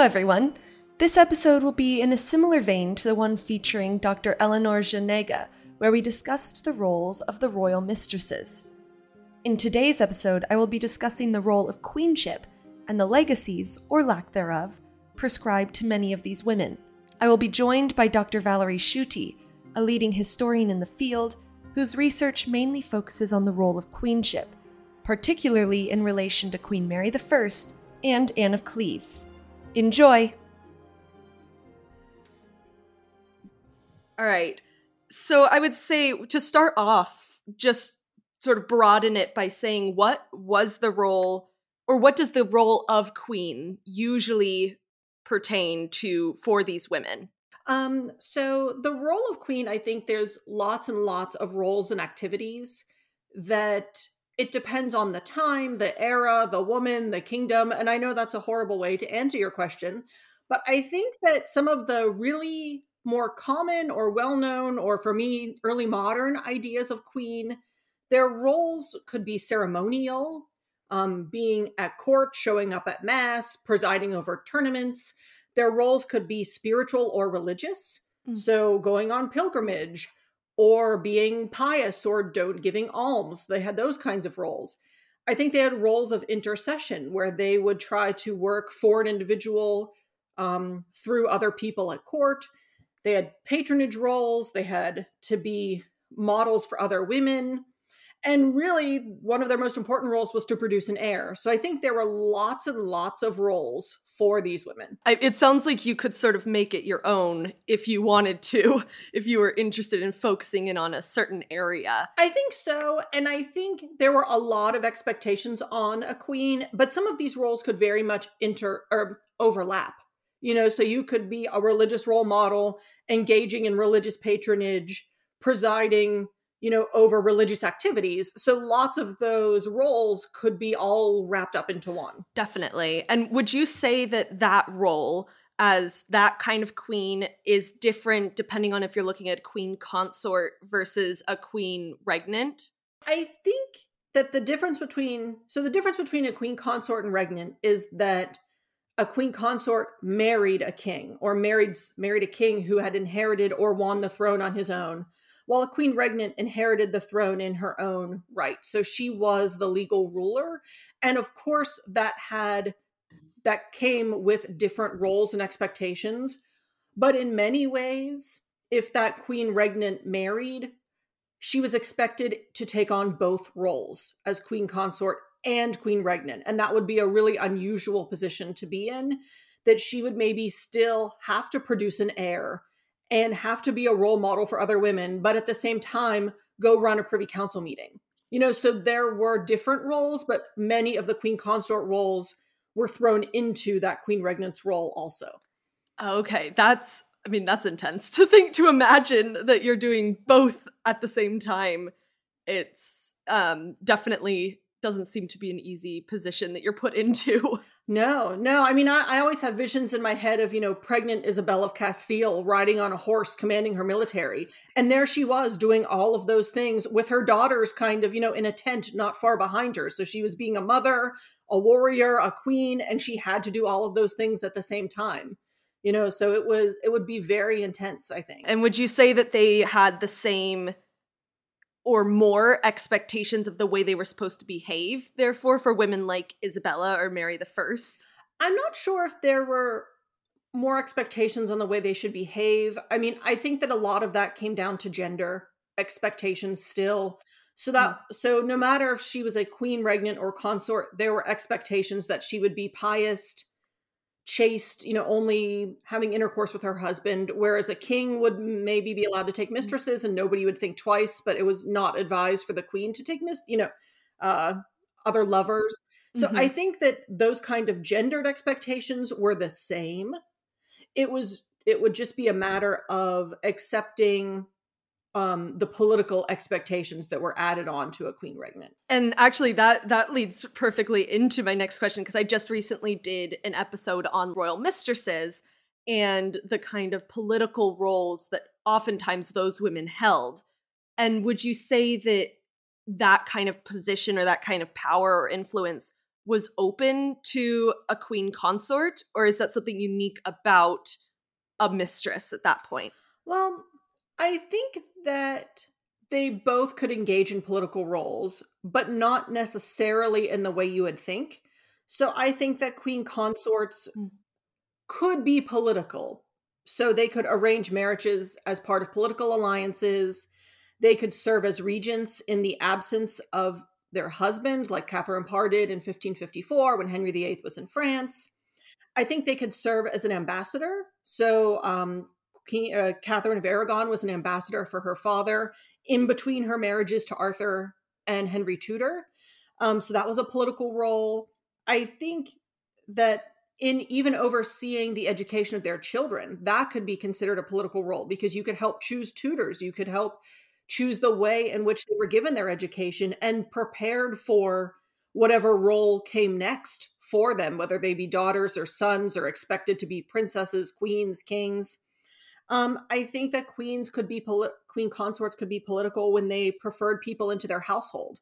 Hello, everyone. This episode will be in a similar vein to the one featuring Dr. Eleanor Janega, where we discussed the roles of the royal mistresses. In today's episode, I will be discussing the role of queenship and the legacies, or lack thereof, prescribed to many of these women. I will be joined by Dr. Valerie Schutte, a leading historian in the field whose research mainly focuses on the role of queenship, particularly in relation to Queen Mary I and Anne of Cleves. Enjoy! All right. So I would say to start off, just sort of broaden it by saying what was the role or what does the role of queen usually pertain to for these women? Um, so the role of queen, I think there's lots and lots of roles and activities that it depends on the time, the era, the woman, the kingdom. And I know that's a horrible way to answer your question, but I think that some of the really more common or well known, or for me, early modern ideas of queen, their roles could be ceremonial, um, being at court, showing up at mass, presiding over tournaments. Their roles could be spiritual or religious. Mm. So going on pilgrimage, or being pious or don't giving alms. They had those kinds of roles. I think they had roles of intercession where they would try to work for an individual um, through other people at court. They had patronage roles. They had to be models for other women. And really, one of their most important roles was to produce an heir. So I think there were lots and lots of roles for these women. I, it sounds like you could sort of make it your own if you wanted to, if you were interested in focusing in on a certain area. I think so. And I think there were a lot of expectations on a queen, but some of these roles could very much inter or overlap. You know, so you could be a religious role model, engaging in religious patronage, presiding you know, over religious activities. So lots of those roles could be all wrapped up into one. Definitely. And would you say that that role as that kind of queen is different depending on if you're looking at queen consort versus a queen regnant? I think that the difference between so the difference between a queen consort and regnant is that a queen consort married a king or married married a king who had inherited or won the throne on his own while a queen regnant inherited the throne in her own right. So she was the legal ruler. And of course, that had that came with different roles and expectations. But in many ways, if that queen regnant married, she was expected to take on both roles as queen consort and queen regnant. And that would be a really unusual position to be in, that she would maybe still have to produce an heir and have to be a role model for other women, but at the same time, go run a privy council meeting. You know, so there were different roles, but many of the queen consort roles were thrown into that queen regnant's role also. Okay, that's I mean that's intense to think to imagine that you're doing both at the same time. It's um definitely doesn't seem to be an easy position that you're put into. No, no. I mean, I, I, always have visions in my head of, you know, pregnant Isabel of Castile riding on a horse commanding her military. And there she was doing all of those things with her daughters kind of, you know, in a tent not far behind her. So she was being a mother, a warrior, a queen, and she had to do all of those things at the same time. You know, so it was, it would be very intense, I think. And would you say that they had the same or more expectations of the way they were supposed to behave therefore for women like isabella or mary the first? I'm not sure if there were more expectations on the way they should behave. I mean i think that a lot of that came down to gender expectations still. So that mm. so no matter if she was a queen regnant or consort there were expectations that she would be pious chaste, you know, only having intercourse with her husband, whereas a king would maybe be allowed to take mm. mistresses and nobody would think twice, but it was not advised for the queen to take miss, you know, uh, other lovers. So mm-hmm. I think that those kind of gendered expectations were the same. It was it would just be a matter of accepting um the political expectations that were added on to a queen regnant and actually that that leads perfectly into my next question because i just recently did an episode on royal mistresses and the kind of political roles that oftentimes those women held and would you say that that kind of position or that kind of power or influence was open to a queen consort, or is that something unique about a mistress at that point? Well, I think that they both could engage in political roles, but not necessarily in the way you would think. So I think that queen consorts Mm. could be political. So they could arrange marriages as part of political alliances. They could serve as regents in the absence of their husband, like Catherine Parr did in 1554 when Henry VIII was in France. I think they could serve as an ambassador. So um, King, uh, Catherine of Aragon was an ambassador for her father in between her marriages to Arthur and Henry Tudor. Um, so that was a political role. I think that in even overseeing the education of their children, that could be considered a political role because you could help choose tutors, you could help choose the way in which they were given their education and prepared for whatever role came next for them, whether they be daughters or sons or expected to be princesses, queens, kings. Um, I think that queens could be poli- queen consorts could be political when they preferred people into their household.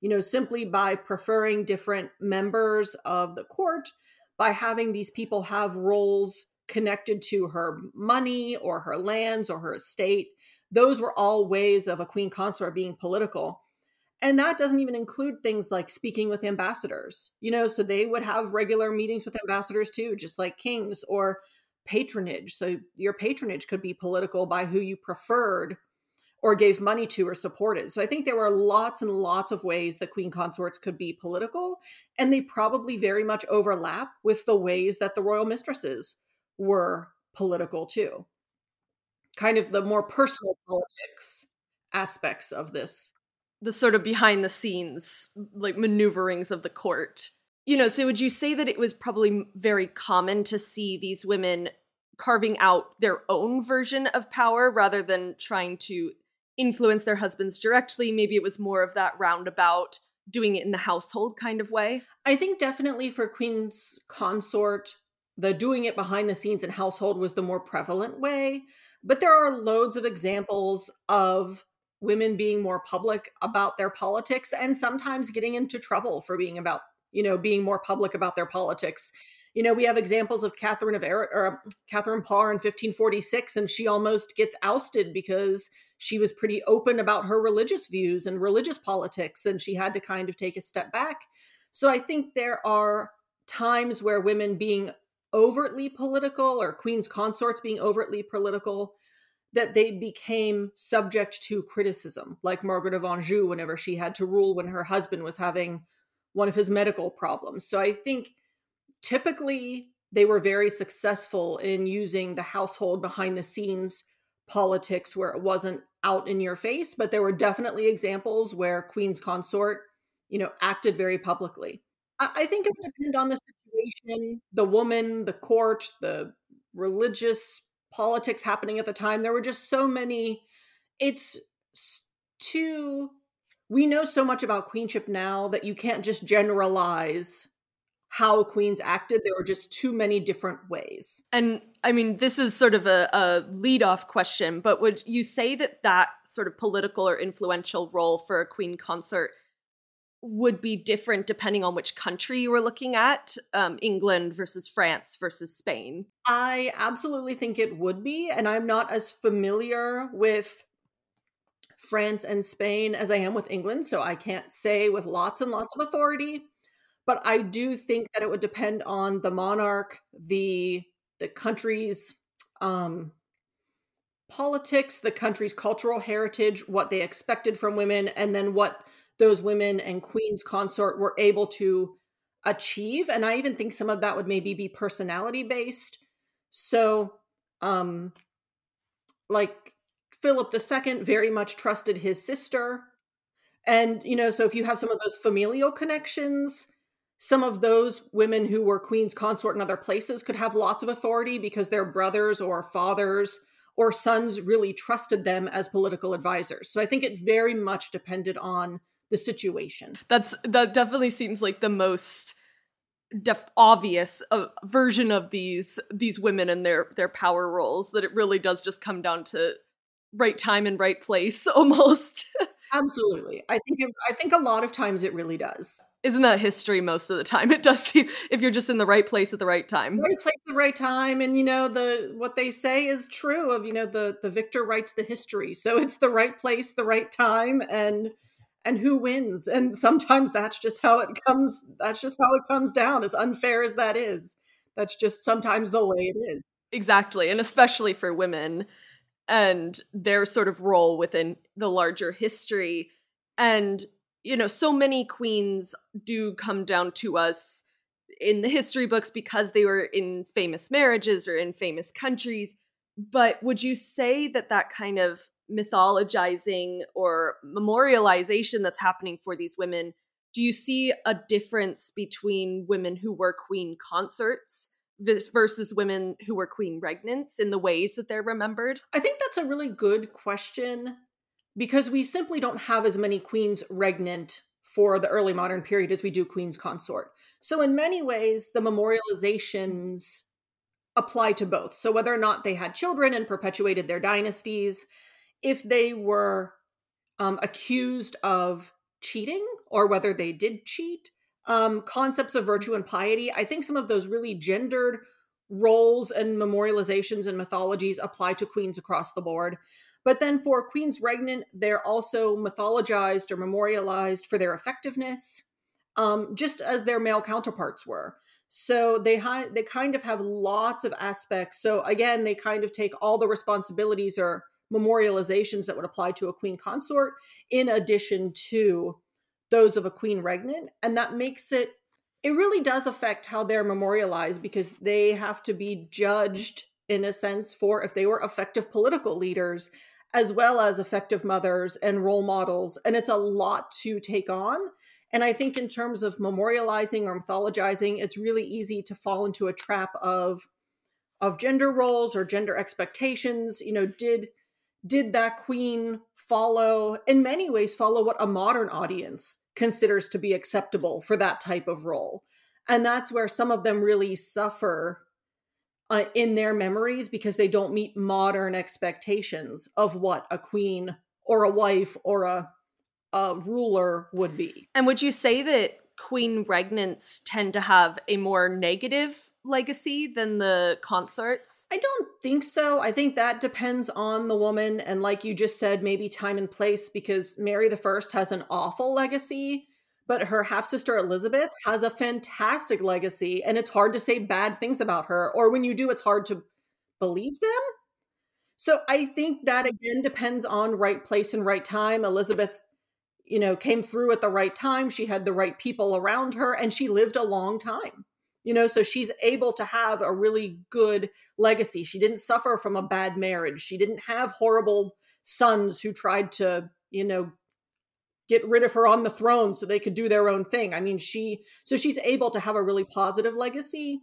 You know, simply by preferring different members of the court, by having these people have roles connected to her money or her lands or her estate. Those were all ways of a queen consort being political. And that doesn't even include things like speaking with ambassadors, you know, so they would have regular meetings with ambassadors too, just like kings or patronage. So your patronage could be political by who you preferred or gave money to or supported. So I think there were lots and lots of ways the queen consorts could be political, and they probably very much overlap with the ways that the royal mistresses were political too. Kind of the more personal politics aspects of this. The sort of behind the scenes, like maneuverings of the court. You know, so would you say that it was probably very common to see these women carving out their own version of power rather than trying to influence their husbands directly? Maybe it was more of that roundabout doing it in the household kind of way. I think definitely for Queen's consort, the doing it behind the scenes in household was the more prevalent way. But there are loads of examples of women being more public about their politics and sometimes getting into trouble for being about, you know, being more public about their politics. You know, we have examples of Catherine of Ar- or um, Catherine Parr in 1546, and she almost gets ousted because she was pretty open about her religious views and religious politics, and she had to kind of take a step back. So I think there are times where women being overtly political or queen's consorts being overtly political that they became subject to criticism like margaret of anjou whenever she had to rule when her husband was having one of his medical problems. So i think typically they were very successful in using the household behind the scenes politics where it wasn't out in your face but there were definitely examples where queen's consort you know acted very publicly. I, I think it would depend on the situation the woman the court the religious politics happening at the time. There were just so many it's too we know so much about queenship now that you can't just generalize how queens acted. There were just too many different ways. And I mean, this is sort of a, a lead off question, but would you say that that sort of political or influential role for a queen consort would be different depending on which country you were looking at um, England versus France versus Spain? I absolutely think it would be. And I'm not as familiar with France and Spain as I am with England. So I can't say with lots and lots of authority but I do think that it would depend on the monarch, the the country's um, politics, the country's cultural heritage, what they expected from women, and then what those women and queens consort were able to achieve. And I even think some of that would maybe be personality based. So, um, like Philip II very much trusted his sister. And, you know, so if you have some of those familial connections, some of those women who were queen's consort in other places could have lots of authority because their brothers or fathers or sons really trusted them as political advisors. So I think it very much depended on the situation. That's that definitely seems like the most def- obvious uh, version of these these women and their their power roles that it really does just come down to right time and right place almost. Absolutely. I think it, I think a lot of times it really does Isn't that history most of the time? It does seem if you're just in the right place at the right time. Right place at the right time. And you know, the what they say is true of, you know, the the victor writes the history. So it's the right place, the right time, and and who wins. And sometimes that's just how it comes that's just how it comes down, as unfair as that is. That's just sometimes the way it is. Exactly. And especially for women and their sort of role within the larger history. And, you know, so many queens do come down to us in the history books because they were in famous marriages or in famous countries. But would you say that that kind of mythologizing or memorialization that's happening for these women, do you see a difference between women who were queen consorts versus women who were queen regnants in the ways that they're remembered? I think that's a really good question because we simply don't have as many queens regnant for the early modern period as we do queens consort. So in many ways the memorializations apply to both. So whether or not they had children and perpetuated their dynasties, if they were um, accused of cheating or whether they did cheat, um, concepts of virtue and piety. I think some of those really gendered roles and memorializations and mythologies apply to queens across the board. But then for queens regnant, they're also mythologized or memorialized for their effectiveness, um, just as their male counterparts were. So they hi- they kind of have lots of aspects. So again, they kind of take all the responsibilities or memorializations that would apply to a queen consort in addition to those of a queen regnant and that makes it it really does affect how they're memorialized because they have to be judged in a sense for if they were effective political leaders as well as effective mothers and role models and it's a lot to take on. And i think in terms of memorializing or mythologizing it's really easy to fall into a trap of of gender roles or gender expectations. You know did did that queen follow, in many ways, follow what a modern audience considers to be acceptable for that type of role? And that's where some of them really suffer uh, in their memories because they don't meet modern expectations of what a queen or a wife or a, a ruler would be. And would you say that queen regnants tend to have a more negative legacy than the consorts? I don't think so. I think that depends on the woman and like you just said maybe time and place because Mary the 1st has an awful legacy, but her half-sister Elizabeth has a fantastic legacy and it's hard to say bad things about her or when you do it's hard to believe them. So I think that again depends on right place and right time. Elizabeth you know came through at the right time, she had the right people around her and she lived a long time you know so she's able to have a really good legacy. She didn't suffer from a bad marriage. She didn't have horrible sons who tried to you know get rid of her on the throne so they could do their own thing. I mean she so she's able to have a really positive legacy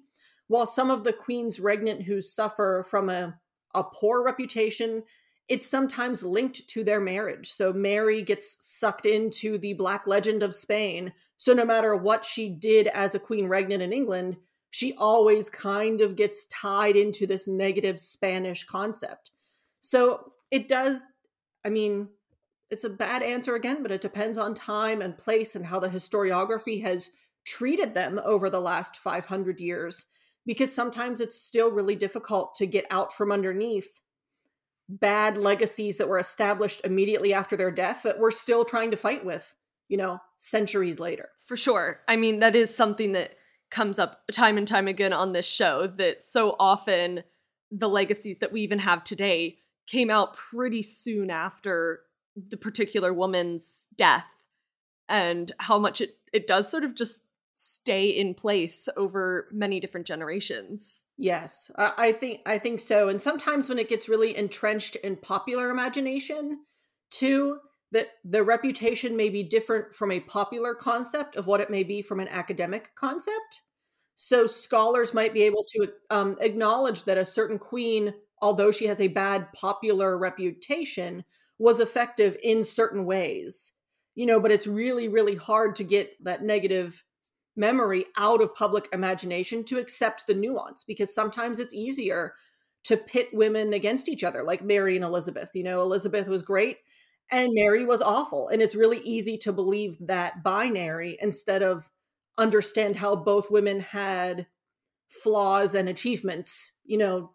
while some of the queens regnant who suffer from a a poor reputation it's sometimes linked to their marriage. So Mary gets sucked into the Black Legend of Spain. So no matter what she did as a queen regnant in England, she always kind of gets tied into this negative Spanish concept. So it does, I mean, it's a bad answer again, but it depends on time and place and how the historiography has treated them over the last 500 years. Because sometimes it's still really difficult to get out from underneath bad legacies that were established immediately after their death that we're still trying to fight with, you know, centuries later. For sure. I mean, that is something that comes up time and time again on this show that so often the legacies that we even have today came out pretty soon after the particular woman's death and how much it it does sort of just stay in place over many different generations. Yes, I think I think so. And sometimes when it gets really entrenched in popular imagination, too, that the reputation may be different from a popular concept of what it may be from an academic concept. So scholars might be able to um, acknowledge that a certain queen, although she has a bad popular reputation, was effective in certain ways. You know, but it's really, really hard to get that negative memory out of public imagination to accept the nuance because sometimes it's easier to pit women against each other like Mary and Elizabeth. You know, Elizabeth was great and Mary was awful. And it's really easy to believe that binary instead of understand how both women had flaws and achievements, you know,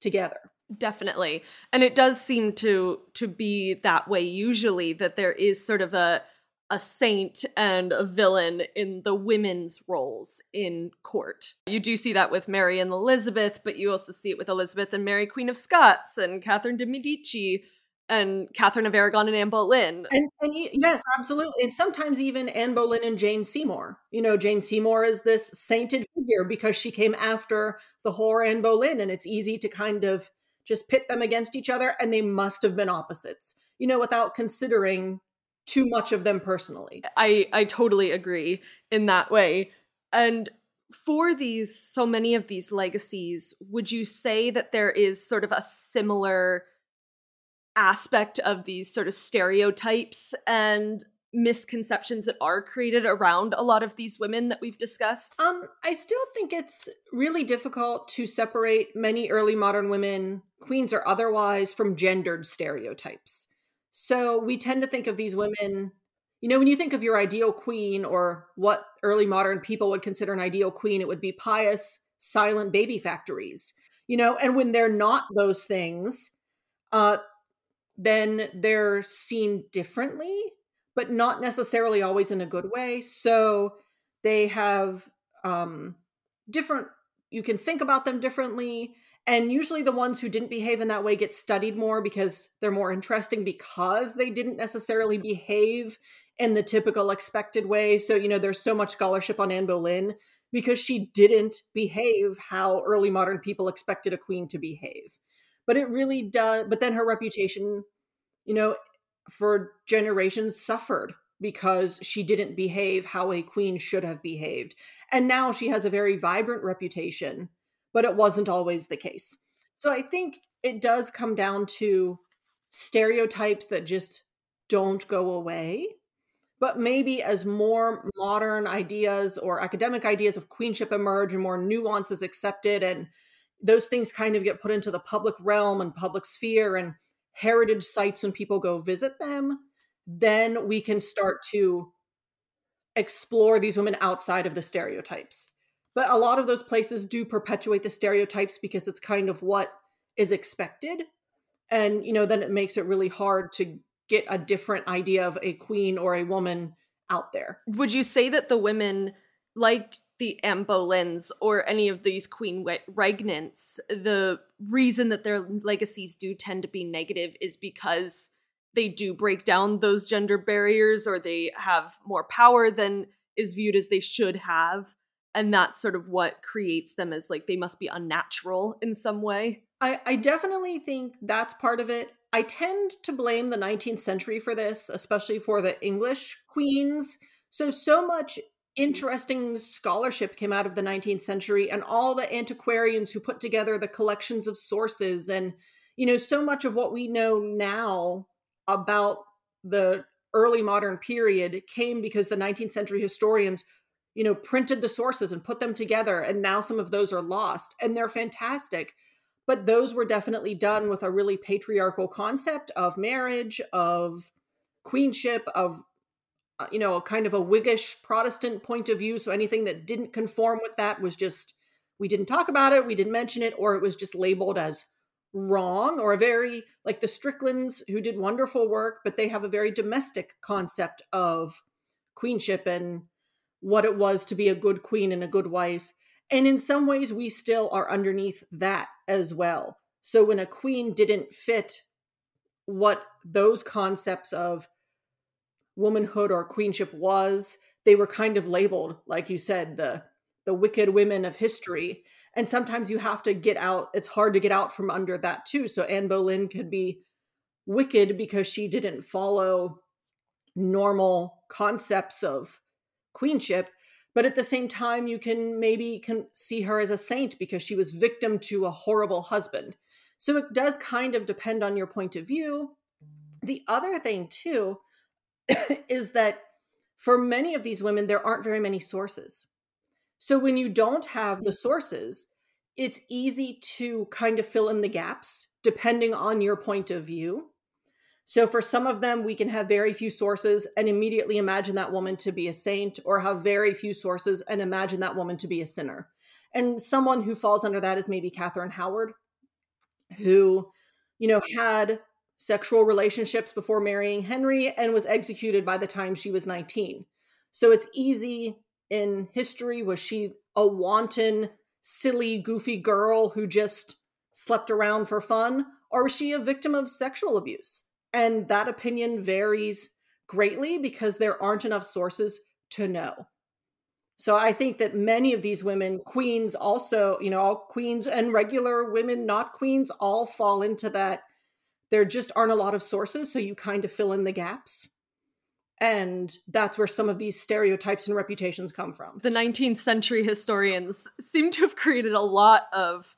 together. Definitely. And it does seem to to be that way usually that there is sort of a a saint and a villain in the women's roles in court. You do see that with Mary and Elizabeth, but you also see it with Elizabeth and Mary, Queen of Scots, and Catherine de Medici, and Catherine of Aragon and Anne Boleyn. And, and yes, absolutely. And sometimes even Anne Boleyn and Jane Seymour. You know, Jane Seymour is this sainted figure because she came after the whore Anne Boleyn, and it's easy to kind of just pit them against each other, and they must have been opposites, you know, without considering too much of them personally. I I totally agree in that way. And for these so many of these legacies, would you say that there is sort of a similar aspect of these sort of stereotypes and misconceptions that are created around a lot of these women that we've discussed? Um, I still think it's really difficult to separate many early modern women, queens or otherwise, from gendered stereotypes. So we tend to think of these women, you know, when you think of your ideal queen or what early modern people would consider an ideal queen, it would be pious, silent baby factories, you know, and when they're not those things, uh, then they're seen differently, but not necessarily always in a good way. So they have um, different, you can think about them differently and usually the ones who didn't behave in that way get studied more because they're more interesting because they didn't necessarily behave in the typical expected way. So, you know, there's so much scholarship on Anne Boleyn because she didn't behave how early modern people expected a queen to behave. But it really does, but then her reputation, you know, for generations suffered because she didn't behave how a queen should have behaved. And now she has a very vibrant reputation but it wasn't always the case. So I think it does come down to stereotypes that just don't go away. But maybe as more modern ideas or academic ideas of queenship emerge and more nuances accepted, and those things kind of get put into the public realm and public sphere and heritage sites when people go visit them, then we can start to explore these women outside of the stereotypes. But a lot of those places do perpetuate the stereotypes because it's kind of what is expected. And, you know, then it makes it really hard to get a different idea of a queen or a woman out there. Would you say that the women, like the Anne Boleyns or any of these queen regnants, the reason that their legacies do tend to be negative is because they do break down those gender barriers or they have more power than is viewed as they should have and that's sort of what creates them as like they must be unnatural in some way. I, I definitely think that's part of it. I tend to blame the 19th century for this, especially for the English queens. So, so much interesting scholarship came out of the 19th century and all the antiquarians who put together the collections of sources. And, you know, so much of what we know now about the early modern period came because the 19th century historians you know, printed the sources and put them together. And now some of those are lost and they're fantastic. But those were definitely done with a really patriarchal concept of marriage, of queenship, of, uh, you know, kind of a Whiggish Protestant point of view. So anything that didn't conform with that was just, we didn't talk about it, we didn't mention it, or it was just labeled as wrong or a very like the Stricklands who did wonderful work, but they have a very domestic concept of queenship and what it was to be a good queen and a good wife. And in some ways, we still are underneath that as well. So when a queen didn't fit what those concepts of womanhood or queenship was, they were kind of labeled, like you said, the the wicked women of history. And sometimes you have to get out. It's hard to get out from under that too. So Anne Boleyn could be wicked because she didn't follow normal concepts of queenship but at the same time you can maybe can see her as a saint because she was victim to a horrible husband. So it does kind of depend on your point of view. The other thing too is that for many of these women there aren't very many sources. So when you don't have the mm. sources it's easy to kind of fill in the gaps depending on your point of view So for some of them, we can have very few sources and immediately imagine that woman to be a saint, or have very few sources and imagine that woman to be a sinner. And someone who falls under that is maybe Catherine Howard, who, you know, had sexual relationships before marrying Henry and was executed by the time she was 19. So it's easy in history. Was she a wanton, silly, goofy girl who just slept around for fun? Or was she a victim of sexual abuse? And that opinion varies greatly because there aren't enough sources to know. So I think that many of these women, queens also, you know, all queens and regular women, not queens, all fall into that. There just aren't a lot of sources. So you kind of fill in the gaps. And that's where some of these stereotypes and reputations come from. The 19th century historians seem to have created a lot of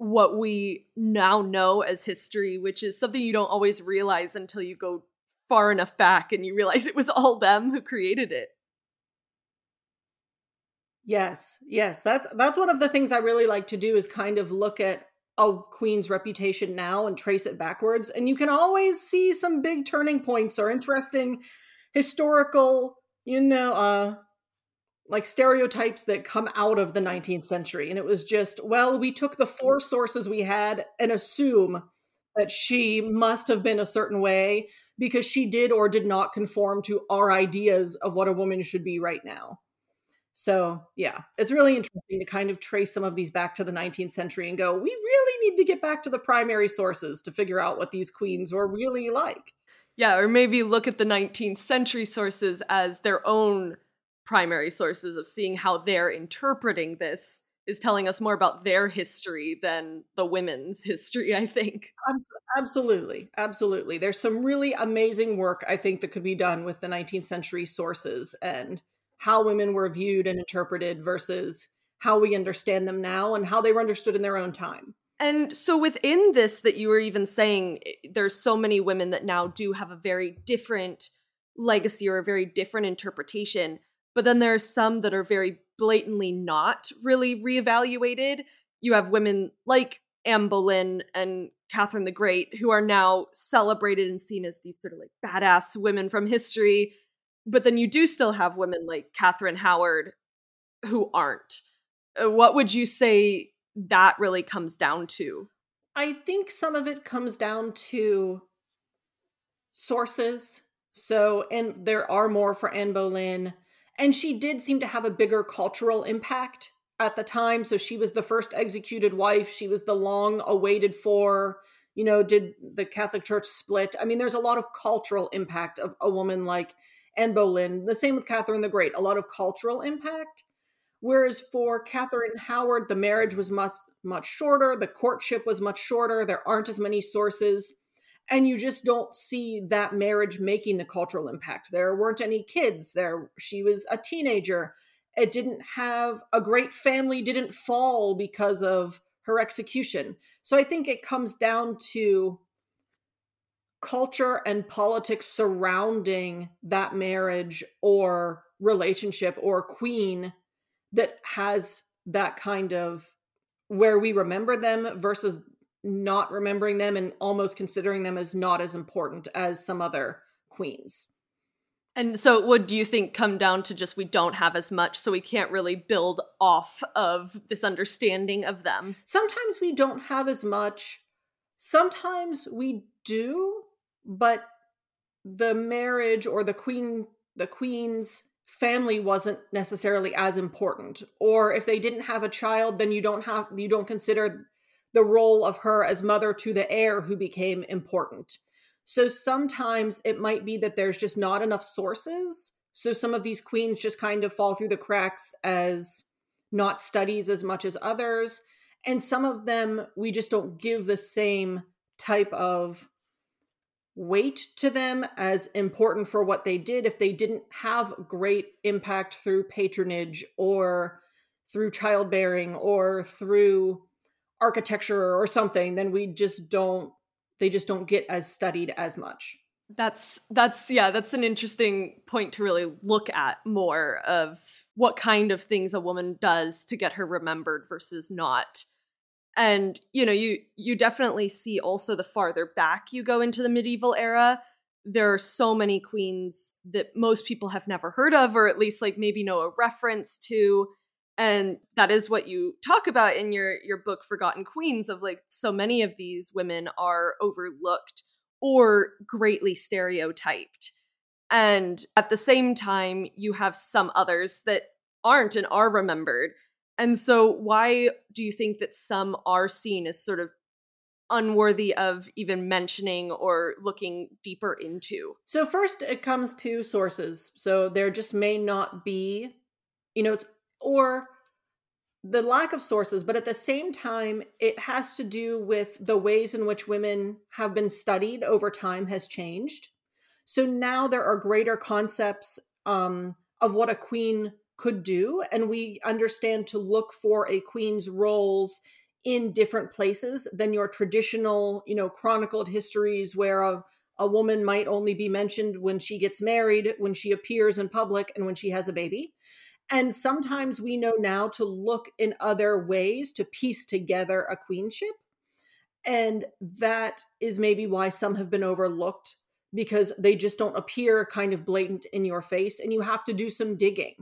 what we now know as history, which is something you don't always realize until you go far enough back and you realize it was all them who created it. Yes, yes. That's that's one of the things I really like to do is kind of look at a queen's reputation now and trace it backwards. And you can always see some big turning points or interesting historical, you know, uh like stereotypes that come out of the 19th century. And it was just, well, we took the four sources we had and assume that she must have been a certain way because she did or did not conform to our ideas of what a woman should be right now. So, yeah, it's really interesting to kind of trace some of these back to the 19th century and go, we really need to get back to the primary sources to figure out what these queens were really like. Yeah, or maybe look at the 19th century sources as their own primary sources of seeing how they're interpreting this is telling us more about their history than the women's history, I think. Absolutely. Absolutely. There's some really amazing work, I think, that could be done with the 19th century sources and how women were viewed and interpreted versus how we understand them now and how they were understood in their own time. And so within this, that you were even saying, eh, there's so many women that now do have a very different legacy or a very different interpretation but then there are some that are very blatantly not really reevaluated. You have women like Anne Boleyn and Catherine the Great who are now celebrated and seen as these sort of like badass women from history. But then you do still have women like Catherine Howard who aren't. Uh, what would you say that really comes down to? I think some of it comes down to sources. So, and there are more for Anne Boleyn and she did seem to have a bigger cultural impact at the time. So she was the first executed wife. She was the long awaited for, you know, did the Catholic Church split? I mean, there's a lot of cultural impact of a woman like Anne Boleyn. The same with Catherine the Great, a lot of cultural impact. Whereas for Catherine Howard, the marriage was much, much shorter, the courtship was much shorter, there aren't as many sources and you just don't see that marriage making the cultural impact. There weren't any kids there. She was a teenager. It didn't have a great family didn't fall because of her execution. So i think it comes down to culture and politics surrounding that marriage or relationship or queen that has that kind of where we remember them versus not remembering them and almost considering them as not as important as some other queens. And so, would do you think come down to just we don't have as much, so we can't really build off of this understanding of them? Sometimes we don't have as much. Sometimes we do, but the marriage or the queen, the queen's family wasn't necessarily as important. Or if they didn't have a child, then you don't have you don't consider the role of her as mother to the heir who became important. So sometimes it might be that there's just not enough sources. So some of these queens just kind of fall through the cracks as not studies as much as others. And some of them we just don't give the same type of weight to them as important for what they did if they didn't have great impact through patronage or through childbearing or through architecture or something, then we just don't they just don't get as studied as much. That's that's yeah, that's an interesting point to really look at more of what kind of things a woman does to get her remembered versus not. And you know, you you definitely see also the farther back you go into the medieval era, there are so many queens that most people have never heard of, or at least like maybe know a reference to. And that is what you talk about in your your book Forgotten Queens of like so many of these women are overlooked or greatly stereotyped. And at the same time, you have some others that aren't and are remembered. And so, why do you think that some are seen as sort of unworthy of even mentioning or looking deeper into? So, first, it comes to sources. So, there just may not be, you know, it's, or the lack of sources, but at the same time, it has to do with the ways in which women have been studied over time has changed. So now there are greater concepts um, of what a queen could do, and we understand to look for a queen's roles in different places than your traditional, you know, chronicled histories where a, a woman might only be mentioned when she gets married, when she appears in public, and when she has a baby. And sometimes we know now to look in other ways to piece together a queenship. And that is maybe why some have been overlooked because they just don't appear kind of blatant in your face and you have to do some digging.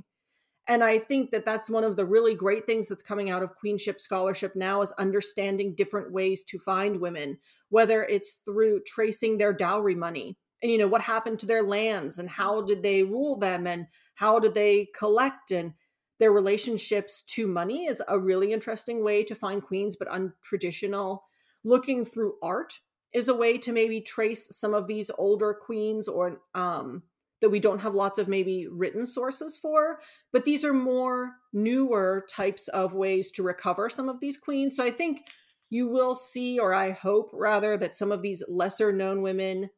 And I think that that's one of the really great things that's coming out of queenship scholarship now is understanding different ways to find women, whether it's through tracing their dowry money and you know what happened to their lands and how did they rule them and how did they collect and their relationships to money is a really interesting way to find queens but untraditional. Looking through art is a way to maybe trace some of these older queens or um that we don't have lots of maybe written sources for but these are more newer types of ways to recover some of these queens. So i think you will see or i hope rather that some of these lesser known women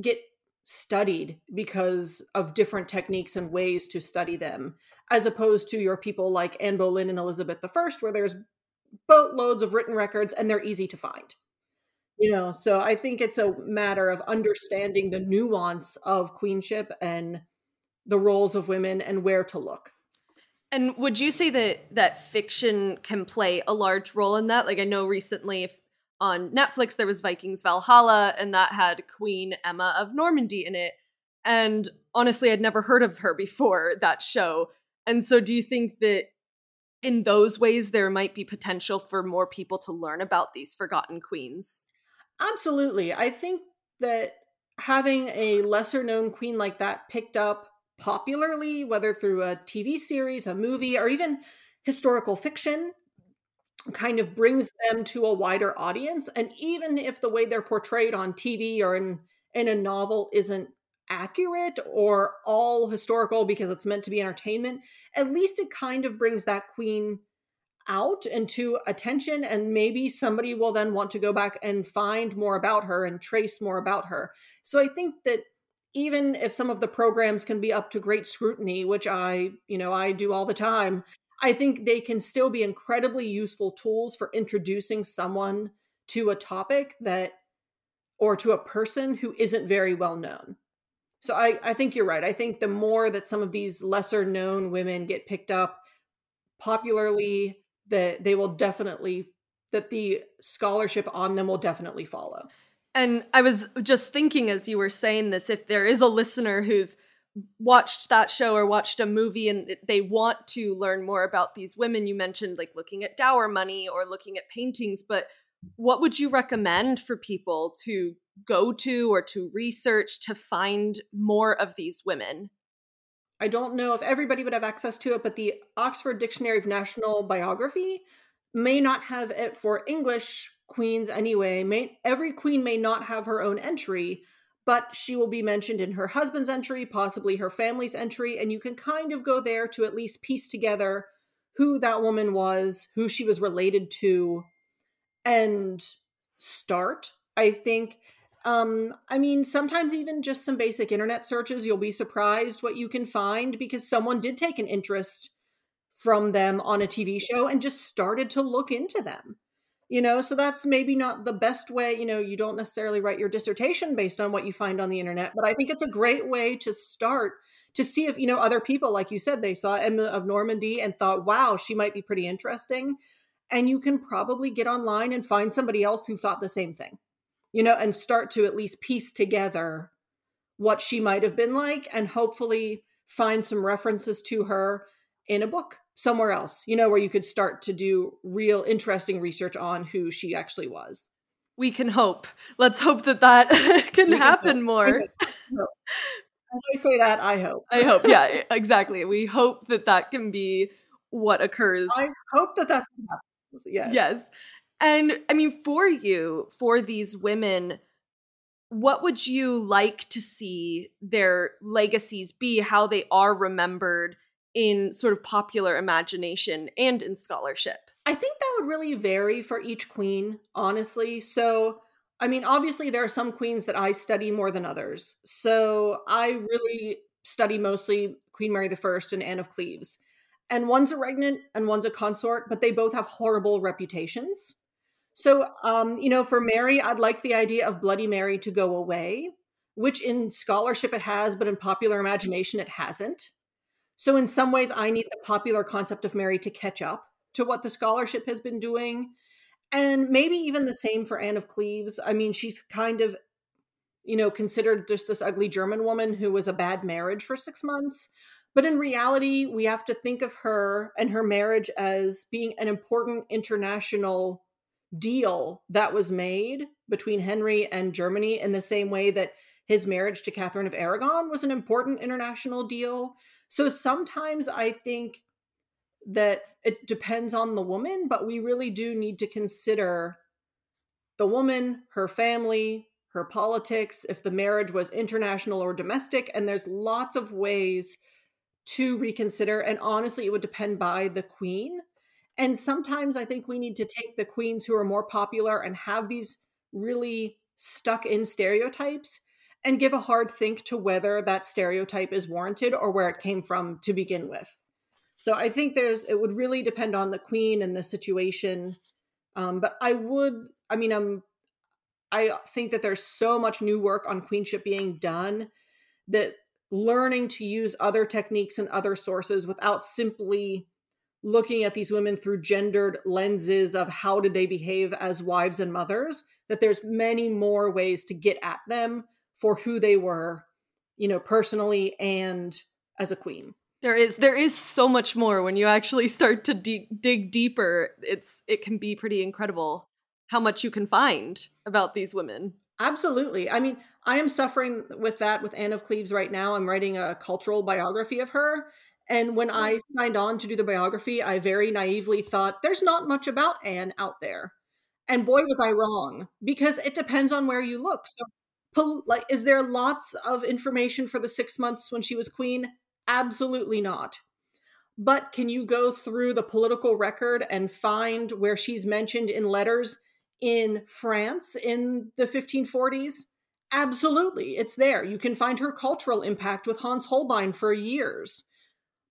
get studied because of different techniques and ways to study them, as opposed to your people like Anne Boleyn and Elizabeth I, where there's boatloads of written records and they're easy to find. You know, so I think it's a matter of understanding the nuance of queenship and the roles of women and where to look. And would you say that that fiction can play a large role in that? Like I know recently if on Netflix there was Vikings Valhalla and that had Queen Emma of Normandy in it. And honestly, I'd never heard of her before that show. And so do you think that in those ways there might be potential for more people to learn about these forgotten queens? Absolutely. I think that having a lesser known queen like that picked up popularly, whether through a TV series, a movie, or even historical fiction, kind of brings them to a wider audience and even if the way they're portrayed on TV or in in a novel isn't accurate or all historical because it's meant to be entertainment at least it kind of brings that queen out into attention and maybe somebody will then want to go back and find more about her and trace more about her. So i think that even if some of the programs can be up to great scrutiny which i you know i do all the time I think they can still be incredibly useful tools for introducing someone to a topic that or to a person who isn't very well known. So I, I think you're right. I think the more that some of these lesser known women get picked up popularly, that they will definitely that the scholarship on them will definitely follow. And I was just thinking as you were saying this, if there is a listener who's watched that show or watched a movie and they want to learn more about these women. You mentioned like looking at dower money or looking at paintings but what would you recommend for people to go to or to research to find more of these women? I don't know if everybody would have access to it but the oxford dictionary of national biography may not have it for english queens anyway. May every queen may not have her own entry but she will be mentioned in her husband's entry, possibly her family's entry, and you can kind of go there to at least piece together who that woman was, who she was related to, and start. I think. Um, I mean, sometimes even just some basic internet searches, you'll be surprised what you can find because someone did take an interest from them on a TV show and just started to look into them you know so that's maybe not the best way you know you don't necessarily write your dissertation based on what you find on the internet but i think it's a great way to start to see if you know other people like you said they saw emma of normandy and thought wow she might be pretty interesting. And you can probably get online and find somebody else who thought the same thing you know and start to at least piece together what she might have been like and hopefully find some references to her in a book somewhere else, you know, where you could start to do real interesting research on who she actually was. We can hope. Let's hope that that can we happen can more. As I say that, I hope. I hope. Yeah, exactly. We hope that that can be what occurs. I hope that that's what happens. Yes. Yes. And I mean, for you, for these women, what would you like to see their legacies be, how they are remembered in sort of popular imagination and in scholarship? I think that would really vary for each queen, honestly. So, I mean, obviously, there are some queens that I study more than others. So, I really study mostly Queen Mary I and Anne of Cleves. And one's a regnant and one's a consort, but they both have horrible reputations. So, um, you know, for Mary, I'd like the idea of Bloody Mary to go away, which in scholarship it has, but in popular imagination it hasn't. So, in some ways, I need the popular concept of Mary to catch up to what the scholarship has been doing. And maybe even the same for Anne of Cleves. I mean, she's kind of, you know, considered just this ugly German woman who was a bad marriage for six months. But in reality, we have to think of her and her marriage as being an important international deal that was made between Henry and Germany in the same way that his marriage to Catherine of Aragon was an important international deal. So sometimes I think that it depends on the woman, but we really do need to consider the woman, her family, her politics, if the marriage was international or domestic. And there's lots of ways to reconsider. And honestly, it would depend by the queen. And sometimes I think we need to take the queens who are more popular and have these really stuck in stereotypes and give a hard think to whether that stereotype is warranted or where it came from to begin with. So I think there's it would really depend on the queen and the situation. Um, but I would, I mean, I'm, I think that there's so much new work on queenship being done that learning to use other techniques and other sources without simply looking at these women through gendered lenses of how did they behave as wives and mothers that there's many more ways to get at them for who they were you know personally and as a queen. There is there is so much more. When you actually start to de- dig deeper it's it can be pretty incredible how much you can find about these women. Absolutely. I mean i am suffering with that with anne of cleves right now. I'm writing a cultural biography of her. And when I mm. signed on to do the biography, I very naively thought there's not much about Anne out there. And boy, was I wrong because it depends on where you look. So, like, is there lots of information for the six months when she was queen? Absolutely not. But can you go through the political record and find where she's mentioned in letters in France in the 1540s? Absolutely, it's there. You can find her cultural impact with Hans Holbein for years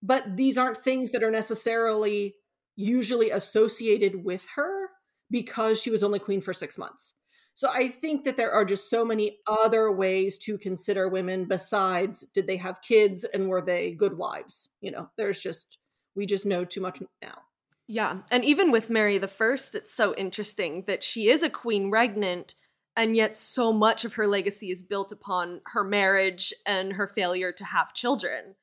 but these aren't things that are necessarily usually associated with her because she was only queen for six months. So I think that there are just so many other ways to consider women besides did they have kids and were they good wives? You know, there's just, we just know too much now. Yeah. And even with Mary the First, it's so interesting that she is a queen regnant, and yet so much of her legacy is built upon her marriage and her failure to have children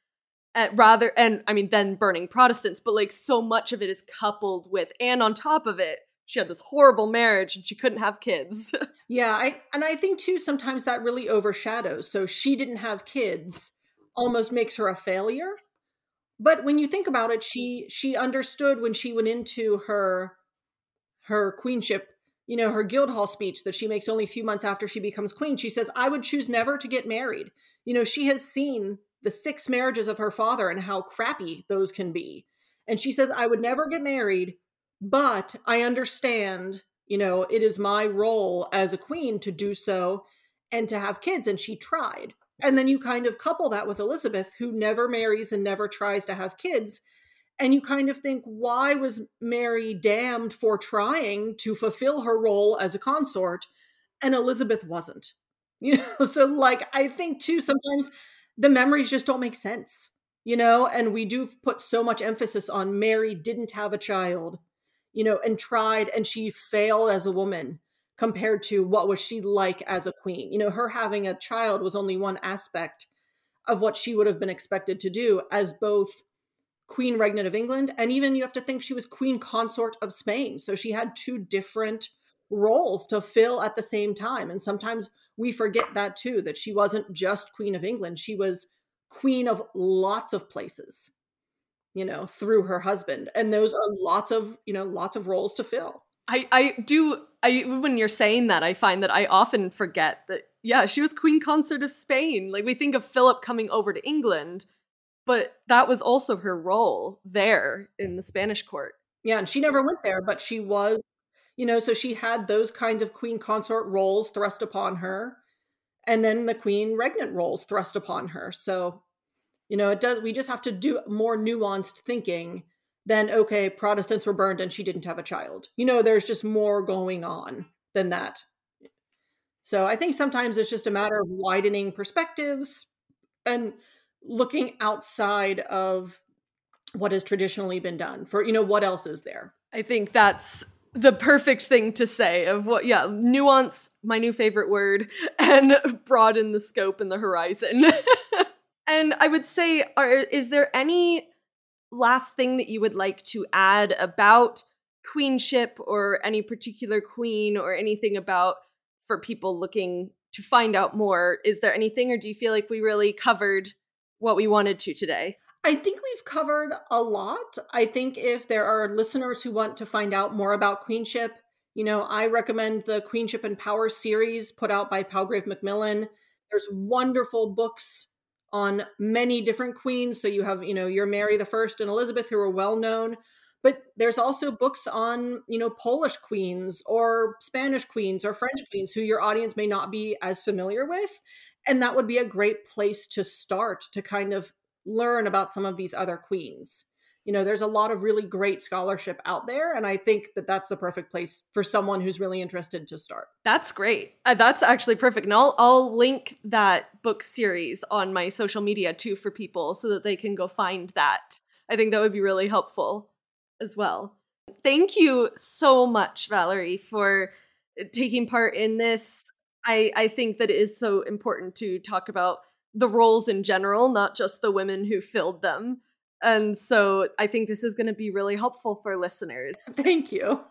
eh, rather and i mean then burning protestants but like so much of it is coupled with and on top of it she had this horrible marriage and she couldn't have kids. Yeah i and i think too sometimes that really overshadows. So she didn't have kids almost makes her a failure. But when you think about it she she understood when she went into her her queenship you know her guildhall speech that she makes only a few months after she becomes queen. She says i would choose never to get married. You know she has seen the six marriages of her father and how crappy those can be. And she says, I would never get married, but I understand, you know, it is my role as a queen to do so and to have kids. And she tried. And then you kind of couple that with Elizabeth, who never marries and never tries to have kids. And you kind of think, why was Mary damned for trying to fulfill her role as a consort and Elizabeth wasn't? You know, so like I think too, sometimes the memories just don't make sense, you know? And we do put so much emphasis on Mary didn't have a child, you know, and tried and she failed as a woman compared to what was she like as a queen. You know, her having a child was only one aspect of what she would have been expected to do as both queen regnant of England and even you have to think she was queen consort of Spain. So she had two different roles to fill at the same time and sometimes we forget that too that she wasn't just queen of England, she was queen of lots of places. You know, through her husband. And those are lots of, you know, lots of roles to fill. I I do I when you're saying that I find that I often forget that yeah, she was queen consort of Spain. Like we think of Philip coming over to England, but that was also her role there in the Spanish court. Yeah, and she never went there, but she was, you know, so she had those kinds of queen consort roles thrust upon her and then the queen regnant roles thrust upon her. So, you know, it does we just have to do more nuanced thinking than okay, Protestants were burned and she didn't have a child. You know, there's just more going on than that. So I think sometimes it's just a matter of widening perspectives and looking outside of what has traditionally been done for, you know, what else is there. I think that's the perfect thing to say of what yeah nuance my new favorite word and broaden the scope and the horizon and i would say are is there any last thing that you would like to add about queenship or any particular queen or anything about for people looking to find out more? Is there anything, or do you feel like we really covered what we wanted to today? I think we've covered a lot. I think if there are listeners who want to find out more about queenship, you know, I recommend the Queenship and Power series put out by Palgrave Macmillan. There's wonderful books on many different queens. So you have, you know, your Mary the First and Elizabeth, who are well known. But there's also books on, you know, Polish queens or Spanish queens or French queens who your audience may not be as familiar with. And that would be a great place to start to kind of learn about some of these other queens you know there's a lot of really great scholarship out there and i think that that's the perfect place for someone who's really interested to start. That's great. Uh, that's actually perfect and I'll, I'll link that book series on my social media too for people so that they can go find that. I think that would be really helpful as well. Thank you so much valerie for uh, taking part in this. I i think that it is so important to talk about the roles in general not just the women who filled them and so I think this is going to be really helpful for listeners. Thank you.